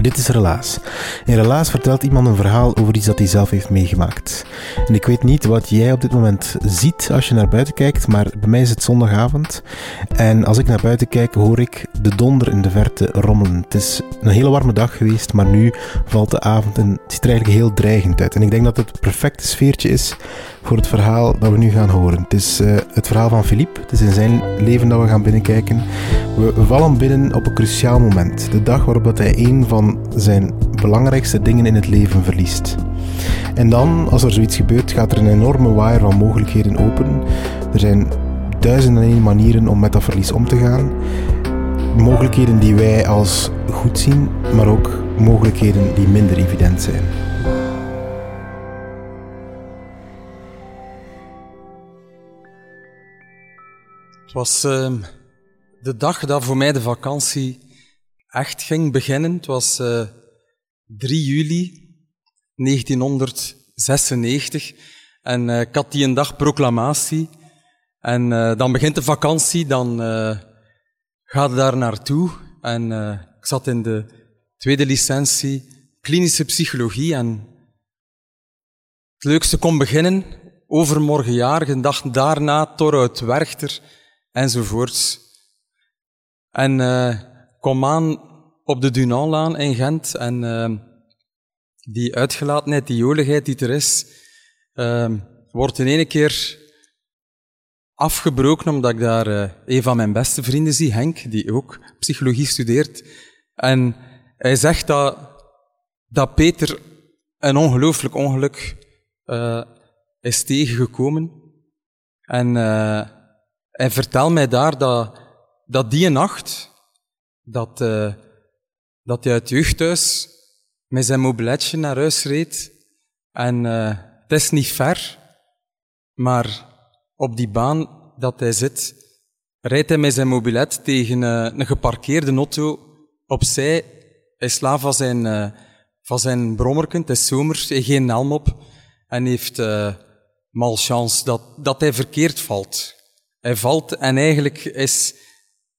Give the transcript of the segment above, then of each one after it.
Dit is Relaas. In Relaas vertelt iemand een verhaal over iets dat hij zelf heeft meegemaakt. En ik weet niet wat jij op dit moment ziet als je naar buiten kijkt, maar bij mij is het zondagavond. En als ik naar buiten kijk, hoor ik de donder in de verte rommelen. Het is een hele warme dag geweest, maar nu valt de avond en het ziet er eigenlijk heel dreigend uit. En ik denk dat het het perfecte sfeertje is voor het verhaal dat we nu gaan horen. Het is uh, het verhaal van Philippe. Het is in zijn leven dat we gaan binnenkijken. We vallen binnen op een cruciaal moment. De dag waarop dat hij een van zijn belangrijkste dingen in het leven verliest. En dan, als er zoiets gebeurt, gaat er een enorme waaier van mogelijkheden open. Er zijn duizenden manieren om met dat verlies om te gaan. Mogelijkheden die wij als goed zien, maar ook mogelijkheden die minder evident zijn. Het was uh, de dag dat voor mij de vakantie echt ging beginnen. Het was uh, eh, 3 juli 1996 en uh, ik had die een dag proclamatie. En uh, dan begint de vakantie, dan ga je daar naartoe. En ik zat in de tweede licentie klinische psychologie en het leukste kon beginnen, overmorgenjaar, een dag daarna, Torhout Werchter enzovoorts. En uh, kom aan op de Dunanlaan in Gent en uh, die uitgelatenheid, die joligheid die er is, uh, wordt in één keer afgebroken omdat ik daar uh, een van mijn beste vrienden zie, Henk, die ook psychologie studeert. En hij zegt dat, dat Peter een ongelooflijk ongeluk uh, is tegengekomen. En uh, hij vertelt mij daar dat, dat die nacht, dat, dat hij uit jeugdhuis met zijn mobiletje naar huis reed. En het is niet ver, maar op die baan dat hij zit, rijdt hij met zijn mobilet tegen uh, een geparkeerde auto opzij. Hij slaat van zijn, uh, van zijn brommerken, het is heeft geen helm op en heeft uh, malchance dat, dat hij verkeerd valt. Hij valt en eigenlijk is,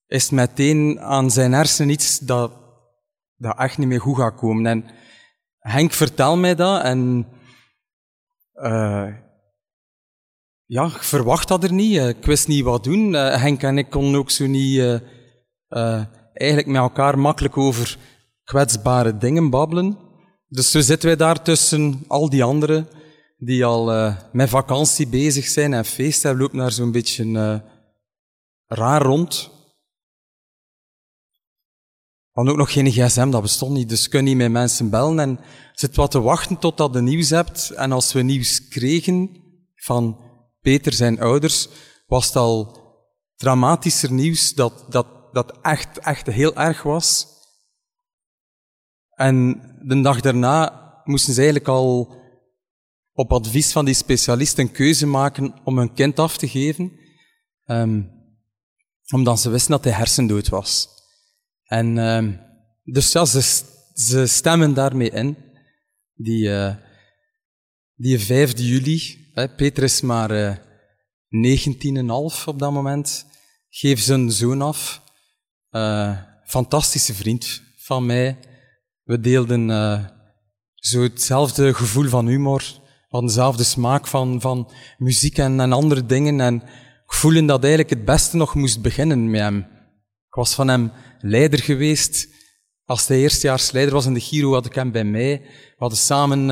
is meteen aan zijn hersenen iets dat, dat echt niet meer goed gaat komen. En Henk vertelt mij dat en ja, ik verwacht dat er niet. Ik wist niet wat doen. Uh, Henk en ik konden ook zo niet uh, eigenlijk met elkaar makkelijk over kwetsbare dingen babbelen. Dus zo zitten wij daar tussen al die anderen die al met vakantie bezig zijn en feest hebben, loopt daar zo'n beetje raar rond. Hadden ook nog geen gsm, dat bestond niet, dus kun je niet met mensen bellen en zit wat te wachten totdat je nieuws hebt. En als we nieuws kregen van Peter zijn ouders, was het al dramatischer nieuws dat, dat, dat echt, echt heel erg was. En de dag daarna moesten ze eigenlijk al op advies van die specialist een keuze maken om hun kind af te geven, um, omdat ze wisten dat hij hersendood was. En um, dus ja, ze, ze stemmen daarmee in. Die, uh, die 5 juli, hè, Peter is maar uh, eh, 19,5 op dat moment, geeft zijn zoon af. Uh, fantastische vriend van mij. We deelden uh, zo hetzelfde gevoel van humor hadden dezelfde smaak van, van muziek en, en andere dingen. En ik voelde dat eigenlijk het beste nog moest beginnen met hem. Ik was van hem leider geweest. Als hij eerstejaarsleider was in de Giro, had ik hem bij mij. We hadden samen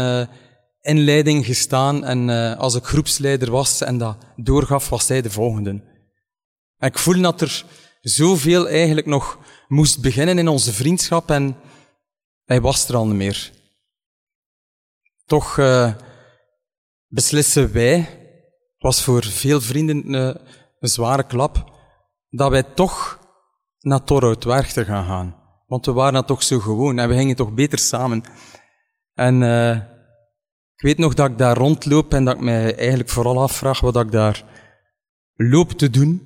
inleiding gestaan. En uh, als ik groepsleider was en dat doorgaf, was hij de volgende. En ik voel dat er zoveel eigenlijk nog moest beginnen in onze vriendschap en hij was er al niet meer. Toch uh, beslissen wij, het was voor veel vrienden een, een zware klap, dat wij toch naar Torhout Werchter gaan gaan. Want we waren dat toch zo gewoon en we gingen toch beter samen. En ik weet nog dat ik daar rondloop en dat ik mij eigenlijk vooral afvraag wat ik daar loop te doen.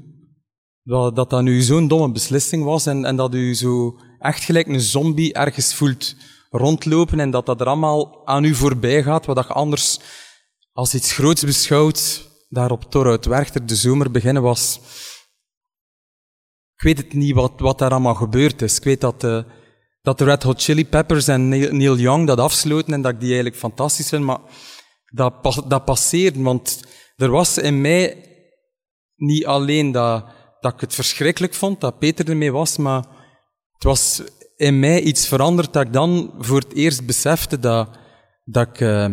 Dat dat, nu zo'n domme beslissing was en, en dat u zo echt gelijk een zombie ergens voelt rondlopen en dat dat er allemaal aan u voorbij gaat, wat je anders als iets groots beschouwt, daar op Torhout Werchter de zomer beginnen was. Ik weet het niet wat, wat daar allemaal gebeurd is. Ik weet dat, uh, dat de Red Hot Chili Peppers en Neil Young dat afsloten en dat ik die eigenlijk fantastisch vind, maar dat, dat passeerde, want er was in mij niet alleen dat, dat ik het verschrikkelijk vond, dat Peter ermee was, maar het was in mij iets veranderd dat ik dan voor het eerst besefte dat, dat ik, uh,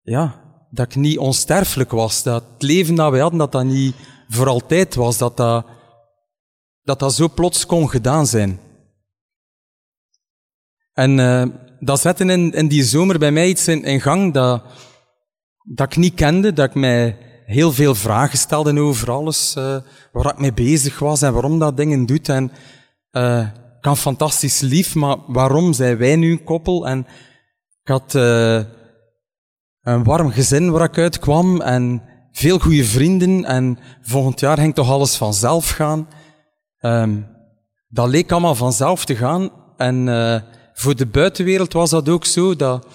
ja, dat ik niet onsterfelijk was. Dat het leven dat wij hadden, dat dat niet voor altijd was. Dat dat, dat, dat zo plots kon gedaan zijn. En uh, dat zette in, in die zomer bij mij iets in, gang dat, dat ik niet kende, dat ik mij heel veel vragen stelde over alles, uh, waar ik mee bezig was en waarom dat dingen doet. En uh, ik had fantastisch lief, maar waarom zijn wij nu een koppel? En ik had uh, een warm gezin waar ik uitkwam en veel goede vrienden en volgend jaar ging toch alles vanzelf gaan. Um, dat leek allemaal vanzelf te gaan en uh, voor de buitenwereld was dat ook zo, dat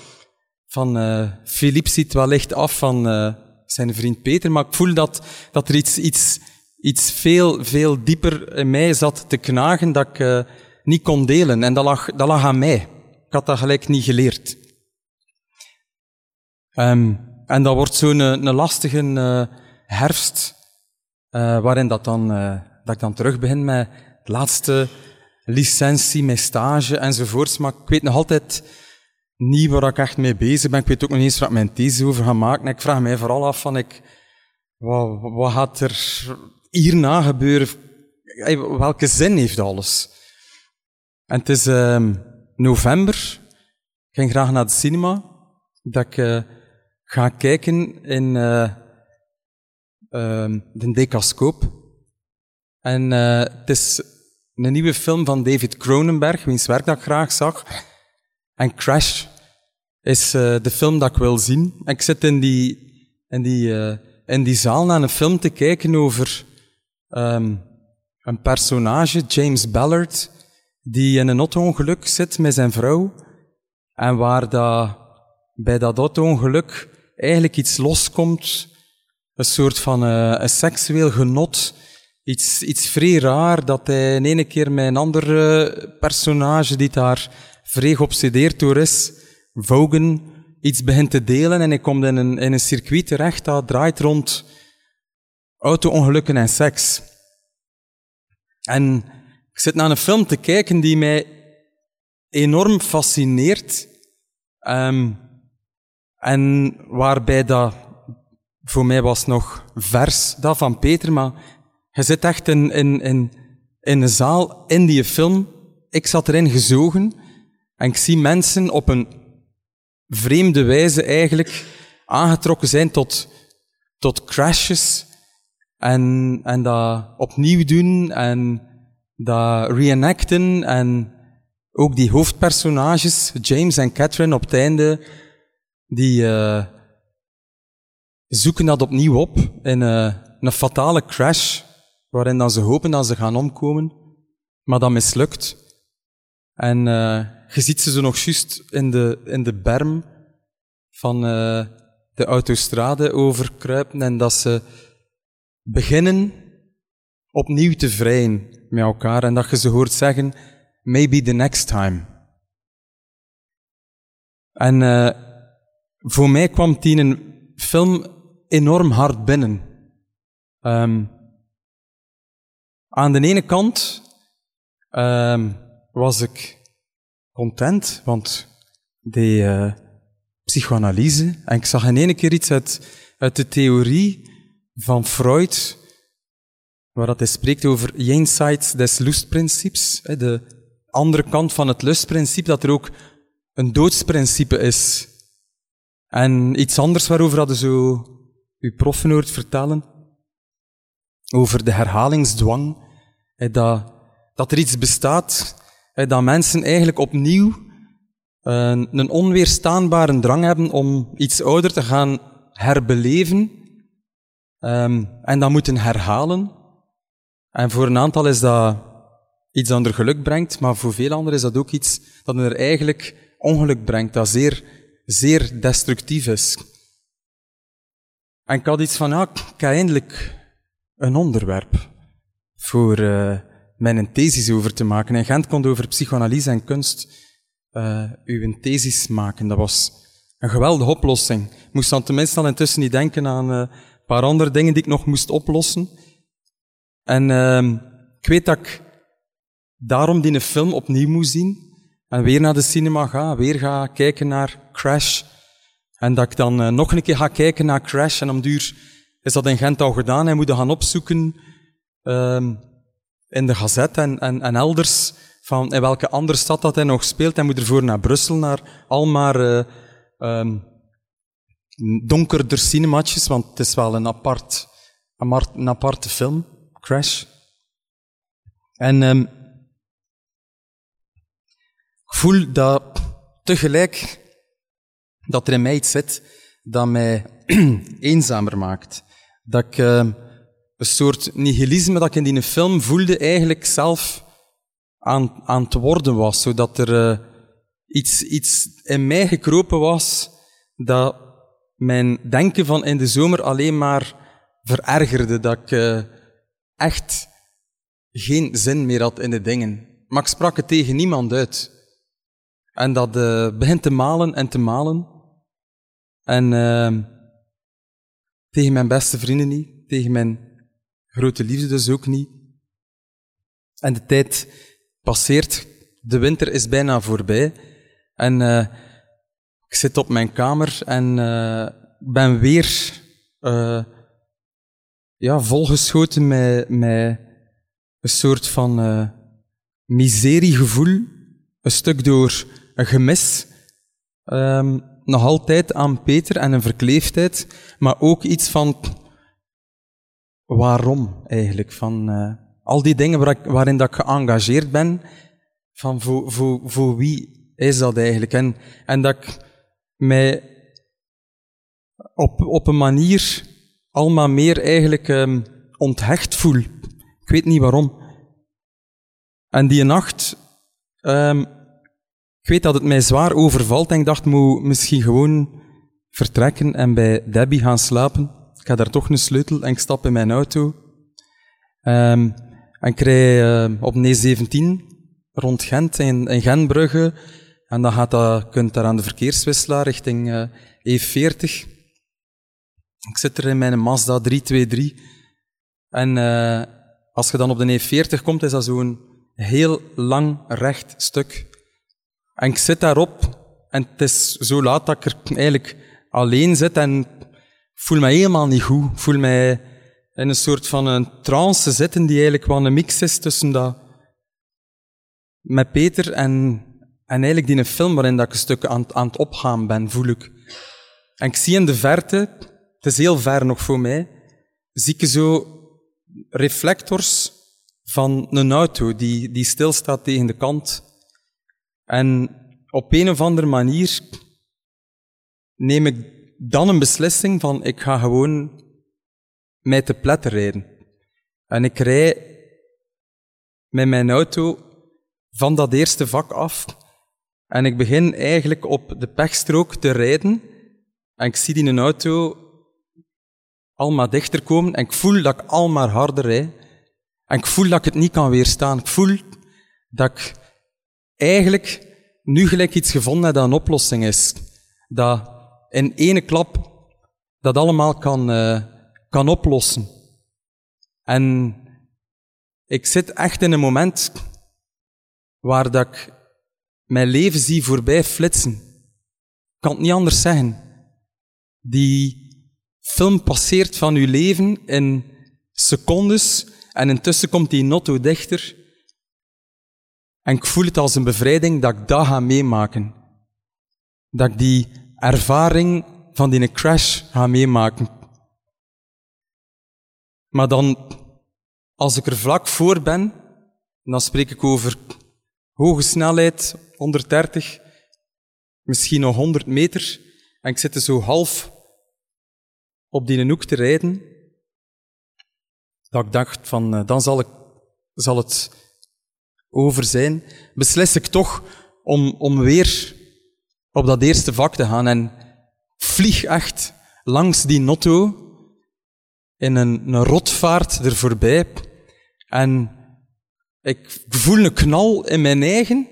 van uh, Philippe ziet wellicht af van uh, zijn vriend Peter, maar ik voel dat, dat er iets, iets, iets veel, veel dieper in mij zat te knagen dat ik uh, niet kon delen. En dat lag, dat lag aan mij. Ik had dat gelijk niet geleerd. Um, en dat wordt zo'n een, een lastige uh, herfst, waarin dat, dan, dat ik dan terug begin met de laatste licentie, mijn stage enzovoorts. Maar ik weet nog altijd niet waar ik echt mee bezig ben. Ik weet ook nog niet eens wat mijn thesis over ga maken. Ik vraag mij vooral af van, ik, wat, wat gaat er hierna gebeuren? Welke zin heeft alles? En het is uh, november. Ik ging graag naar de cinema. Dat ik uh, ga kijken in uh, uh, de Decascoop. En uh, het is een nieuwe film van David Cronenberg, wiens werk dat ik graag zag. En Crash is uh, de film dat ik wil zien. En ik zit in die, in die, uh, in die zaal naar een film te kijken over um, een personage, James Ballard, die in een auto-ongeluk zit met zijn vrouw. En waar dat, bij dat auto-ongeluk eigenlijk iets loskomt, een soort van uh, een seksueel genot, iets, iets vrij raar, dat hij in ene keer met een ander personage die daar vrij geobsedeerd door is, Vogan, iets begint te delen en hij komt in een, in een circuit terecht dat draait rond auto-ongelukken en seks. En ik zit naar een film te kijken die mij enorm fascineert. Um, en waarbij dat voor mij was nog vers, dat van Peter, maar je zit echt in, in, in, in een zaal in die film. Ik zat erin gezogen en ik zie mensen op een vreemde wijze eigenlijk aangetrokken zijn tot, tot crashes en, en dat opnieuw doen en dat reenacten en ook die hoofdpersonages, James en Catherine op het einde, die uh, zoeken dat opnieuw op in uh, een fatale crash, waarin dan ze hopen dat ze gaan omkomen, maar dat mislukt. En uh, je ziet ze nog juist in de, in de berm van uh, de autostrade overkruipen en dat ze beginnen opnieuw te vrijen met elkaar en dat je ze hoort zeggen, maybe the next time. En uh, voor mij kwam die een film enorm hard binnen. Um, aan de ene kant um, was ik content, want die uh, psychoanalyse, en ik zag in ene keer iets uit, de theorie van Freud, waar dat hij spreekt over jenseits des lustprincips, de andere kant van het lustprincipe, dat er ook een doodsprincipe is. En iets anders waarover hadden zo uw proffen hoort vertellen, over de herhalingsdwang, dat, dat er iets bestaat, dat mensen eigenlijk opnieuw een, een onweerstaanbare drang hebben om iets ouder te gaan herbeleven um, en dat moeten herhalen. En voor een aantal is dat iets dat er geluk brengt, maar voor veel anderen is dat ook iets dat er eigenlijk ongeluk brengt, dat zeer, zeer destructief is. En ik had iets van, ja, ik heb eindelijk een onderwerp voor uh, mijn thesis over te maken. En Gent kon over psychoanalyse en kunst uh, uw thesis maken. Dat was een geweldige oplossing. Ik moest dan tenminste al intussen niet denken aan uh, een paar andere dingen die ik nog moest oplossen. En uh, ik weet dat ik daarom die film opnieuw moest zien. En weer naar de cinema ga, weer ga kijken naar Crash. En dat ik dan nog een keer ga kijken naar Crash. En om duur is dat in Gent al gedaan. Hij moet gaan opzoeken um, in de gazet en, en, en elders van in welke andere stad dat hij nog speelt. Hij moet ervoor naar Brussel, naar al maar uh, donkerder cinematjes, want het is wel een apart, een aparte film, Crash. En um, ik voel dat tegelijk dat er in mij iets zit dat mij eenzamer maakt. Dat ik een soort nihilisme dat ik in die film voelde eigenlijk zelf aan, aan het worden was, zodat er uh, iets, iets in mij gekropen was dat mijn denken van in de zomer alleen maar verergerde, dat ik uh, echt geen zin meer had in de dingen. Maar ik sprak het tegen niemand uit. En dat uh, begint te malen en te malen. En tegen mijn beste vrienden niet, tegen mijn grote liefde dus ook niet. En de tijd passeert, de winter is bijna voorbij. En uh, ik zit op mijn kamer en uh, ben weer uh, ja, volgeschoten met, met een soort van miseriegevoel. Een stuk door een gemis. Um, nog altijd aan Peter en een verkleefdheid, maar ook iets van waarom eigenlijk. Van, al die dingen waar ik, waarin dat ik geëngageerd ben, van voor, voor, voor wie is dat eigenlijk? En, en dat ik mij op, op een manier allemaal meer eigenlijk um, onthecht voel. Ik weet niet waarom. En die nacht, um, ik weet dat het mij zwaar overvalt en ik dacht, moet misschien gewoon vertrekken en bij Debbie gaan slapen. Ik ga daar toch een sleutel en ik stap in mijn auto. Um, en ik rij uh, op N17 rond Gent, in, in Gentbrugge. En dan gaat dat, kunt daar aan de verkeerswisselaar richting uh, E40. Ik zit er in mijn Mazda 323. En uh, als je dan op de E40 komt, is dat zo'n heel lang recht stuk. En ik zit daarop en het is zo laat dat ik er eigenlijk alleen zit en voel me helemaal niet goed. Voel mij in een soort van een trance zitten die eigenlijk wel een mix is tussen dat met Peter en, en eigenlijk die een film waarin dat ik een stuk aan, aan het opgaan ben, voel ik. En ik zie in de verte, het is heel ver nog voor mij, zie ik zo reflectors van een auto die, die stilstaat tegen de kant. En op een of andere manier neem ik dan een beslissing van ik ga gewoon mij te pletten rijden. En ik rij met mijn auto van dat eerste vak af en ik begin eigenlijk op de pechstrook te rijden en ik zie die een auto al maar dichter komen en ik voel dat ik al maar harder rijd en ik voel dat ik het niet kan weerstaan. Ik voel dat ik eigenlijk nu gelijk iets gevonden heb dat een oplossing is. Dat in ene klap dat allemaal kan, uh, kan oplossen. En ik zit echt in een moment waar dat ik mijn leven zie voorbij flitsen. Ik kan het niet anders zeggen. Die film passeert van uw leven in secondes En intussen komt die notto dichter. En ik voel het als een bevrijding dat ik dat ga meemaken. Dat ik die ervaring van die crash ga meemaken. Maar dan, als ik er vlak voor ben, dan spreek ik over hoge snelheid, 130, misschien nog 100 meter, en ik zit er zo half op die hoek te rijden, dat ik dacht van, eh, dan zal, ik, zal het over zijn, beslis ik toch om, om weer op dat eerste vak te gaan en vlieg echt langs die notto in een, een rotvaart er voorbij. En ik voel een knal in mijn eigen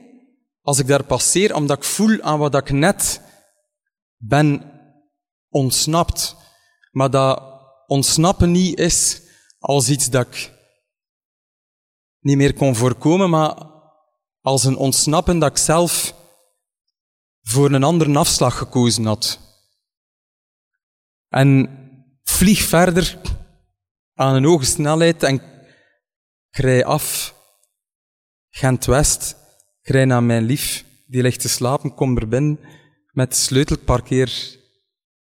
als ik daar passeer, omdat ik voel aan wat ik net ben ontsnapt. Maar dat ontsnappen niet is als iets dat ik niet meer kon voorkomen, maar als een ontsnappen dat ik zelf voor een andere afslag gekozen had. En vlieg verder aan een hoge snelheid en rij af. Gent-West, rij naar mijn lief, die ligt te slapen, kom er binnen, met de sleutel, parkeer,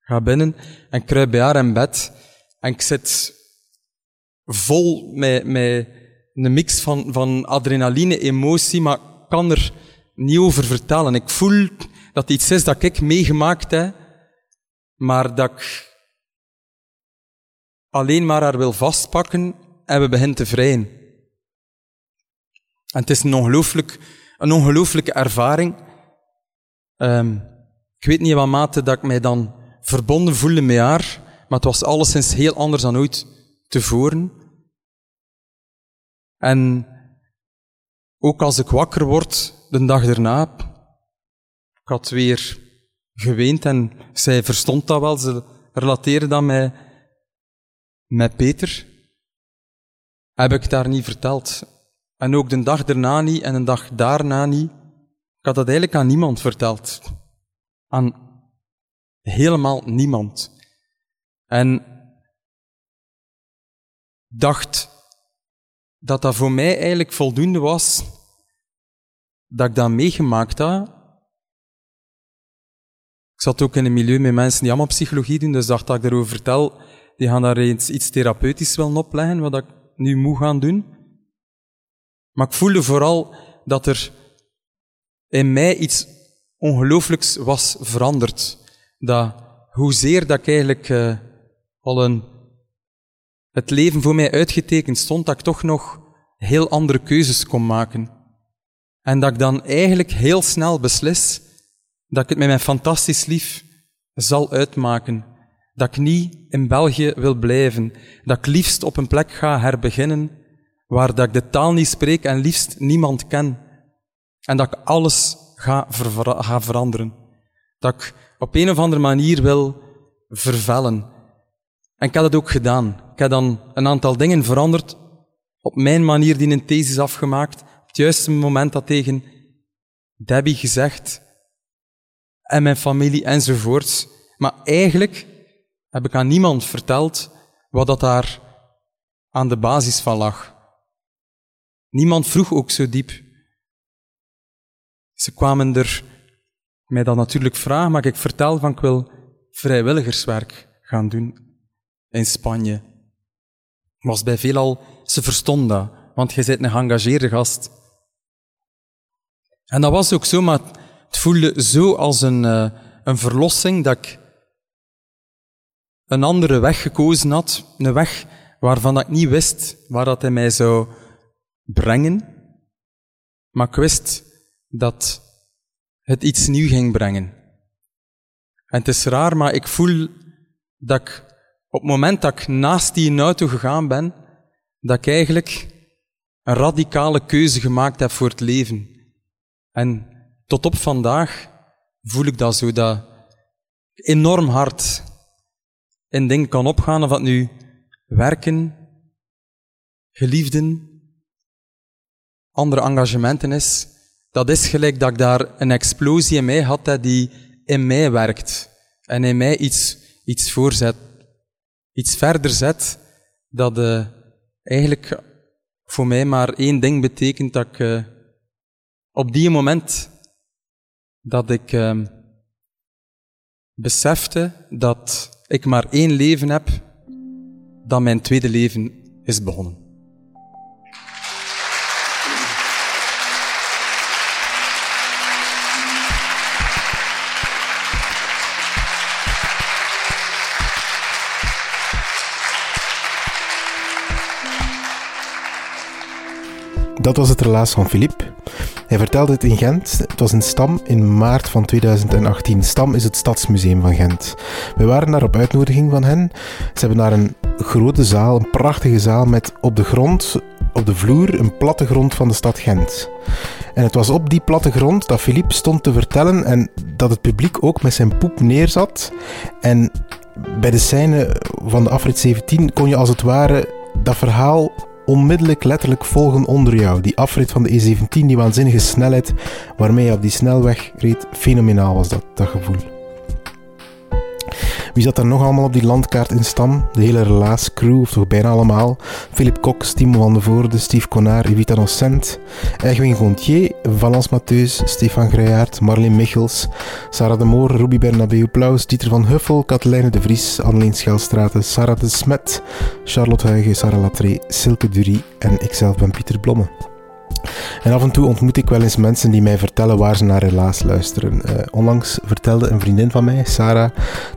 ga binnen en kruip bij haar in bed. En ik zit vol met, met een mix van, van adrenaline, emotie, maar kan er niet over vertellen. Ik voel dat iets is dat ik meegemaakt heb, maar dat ik alleen maar haar wil vastpakken en we beginnen te vrijen. En het is een, ongelooflijk, een ongelooflijke ervaring. Um, ik weet niet in wat mate dat ik mij dan verbonden voelde met haar, maar het was alleszins heel anders dan ooit tevoren. En ook als ik wakker word, de dag erna, ik had weer geweend en zij verstond dat wel, ze relateerde dat met, met Peter. Heb ik daar niet verteld. En ook de dag erna niet en de dag daarna niet. Ik had dat eigenlijk aan niemand verteld. Aan helemaal niemand. En dacht dat dat voor mij eigenlijk voldoende was dat ik dat meegemaakt had. Ik zat ook in een milieu met mensen die allemaal psychologie doen, dus dacht dat ik daarover vertel, die gaan daar iets, iets therapeutisch willen opleggen, wat ik nu moet gaan doen. Maar ik voelde vooral dat er in mij iets ongelooflijks was veranderd. Dat hoezeer dat ik eigenlijk uh, al een, het leven voor mij uitgetekend stond, dat ik toch nog heel andere keuzes kon maken. En dat ik dan eigenlijk heel snel beslis dat ik het met mijn fantastisch lief zal uitmaken. Dat ik niet in België wil blijven. Dat ik liefst op een plek ga herbeginnen waar dat ik de taal niet spreek en liefst niemand ken. En dat ik alles ga, ga veranderen. Dat ik op een of andere manier wil vervellen. En ik heb dat ook gedaan. Ik heb dan een aantal dingen veranderd, op mijn manier die een thesis afgemaakt, op het juiste moment dat tegen Debbie gezegd, en mijn familie enzovoorts. Maar eigenlijk heb ik aan niemand verteld wat dat daar aan de basis van lag. Niemand vroeg ook zo diep. Ze kwamen er mij dan natuurlijk vragen, maar ik vertel van ik wil vrijwilligerswerk gaan doen in Spanje. Was bij veelal, ze verstonden dat, want je bent een geëngageerde gast. En dat was ook zo, maar het voelde zo als een, uh, een verlossing dat ik een andere weg gekozen had. Een weg waarvan ik niet wist waar dat hij mij zou brengen. Maar ik wist dat het iets nieuw ging brengen. En het is raar, maar ik voel dat ik op het moment dat ik naast die auto gegaan ben, dat ik eigenlijk een radicale keuze gemaakt heb voor het leven. En tot op vandaag voel ik dat zo, dat enorm hard in dingen kan opgaan, of dat nu werken, geliefden, andere engagementen is, dat is gelijk dat ik daar een explosie in mij had, die in mij werkt. En in mij iets, iets voorzet. Iets verder zet, dat uh, eigenlijk voor mij maar één ding betekent dat ik uh, op die moment dat ik uh, besefte dat ik maar één leven heb, dat mijn tweede leven is begonnen. Dat was het relaas van Philippe. Hij vertelde het in Gent. Het was in Stam in maart van 2018. Stam is het stadsmuseum van Gent. We waren daar op uitnodiging van hen. Ze hebben daar een grote zaal, een prachtige zaal met op de grond, op de vloer, een plattegrond van de stad Gent. En het was op die plattegrond dat Philippe stond te vertellen en dat het publiek ook met zijn poep neerzat. En bij de scène van de afrit 17 kon je als het ware dat verhaal onmiddellijk letterlijk volgen onder jou. Die afrit van de E17, die waanzinnige snelheid waarmee je op die snelweg reed, fenomenaal was dat, dat gevoel. Wie zat er nog allemaal op die landkaart in stam? De hele relaas crew, of toch bijna allemaal. Philip Cox, Timo van de Voorde, Steve Connard, Evita Nocent, Edwin Gontier, Valence Matheus, Stefan Greijaert, Marleen Michels, Sarah de Moor, Ruby Bernabeu Plaus, Dieter van Huffel, Katelijne de Vries, Anneleen Schelstraten, Sarah de Smet, Charlotte Huigen, Sarah Latré, Silke Durie en ikzelf ben Pieter Blomme. En af en toe ontmoet ik wel eens mensen die mij vertellen waar ze naar Relaas luisteren. Uh, onlangs vertelde een vriendin van mij, Sarah,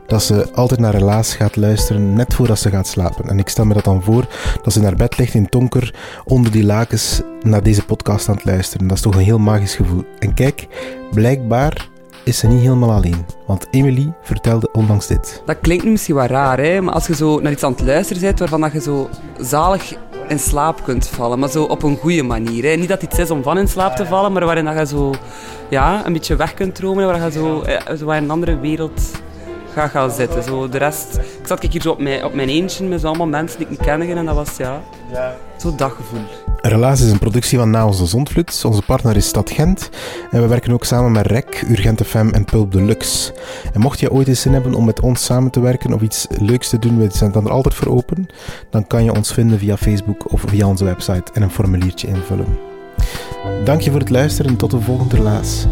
dat ze altijd naar Relaas gaat luisteren net voordat ze gaat slapen. En ik stel me dat dan voor dat ze naar bed ligt in donker onder die lakens naar deze podcast aan het luisteren. Dat is toch een heel magisch gevoel. En kijk, blijkbaar is ze niet helemaal alleen. Want Emily vertelde ondanks dit. Dat klinkt misschien wel raar, hè? maar als je zo naar iets aan het luisteren bent waarvan dat je zo zalig in slaap kunt vallen, maar zo op een goede manier. Hè? Niet dat iets is om van in slaap te vallen, maar waarin dat je zo ja, een beetje weg kunt dromen, waar je zo, zo in een andere wereld gaat gaan zitten. Zo, de rest, ik zat hier zo op mijn, op mijn eentje met zo allemaal mensen die ik niet kende en dat was ja, zo'n daggevoel. Relaas is een productie van Na Onze Zondvloed. Onze partner is Stad Gent. En we werken ook samen met REC, Urgente FM en Pulp Deluxe. En mocht je ooit eens zin hebben om met ons samen te werken of iets leuks te doen, we zijn dan er altijd voor open, dan kan je ons vinden via Facebook of via onze website en een formuliertje invullen. Dank je voor het luisteren en tot de volgende Relaas.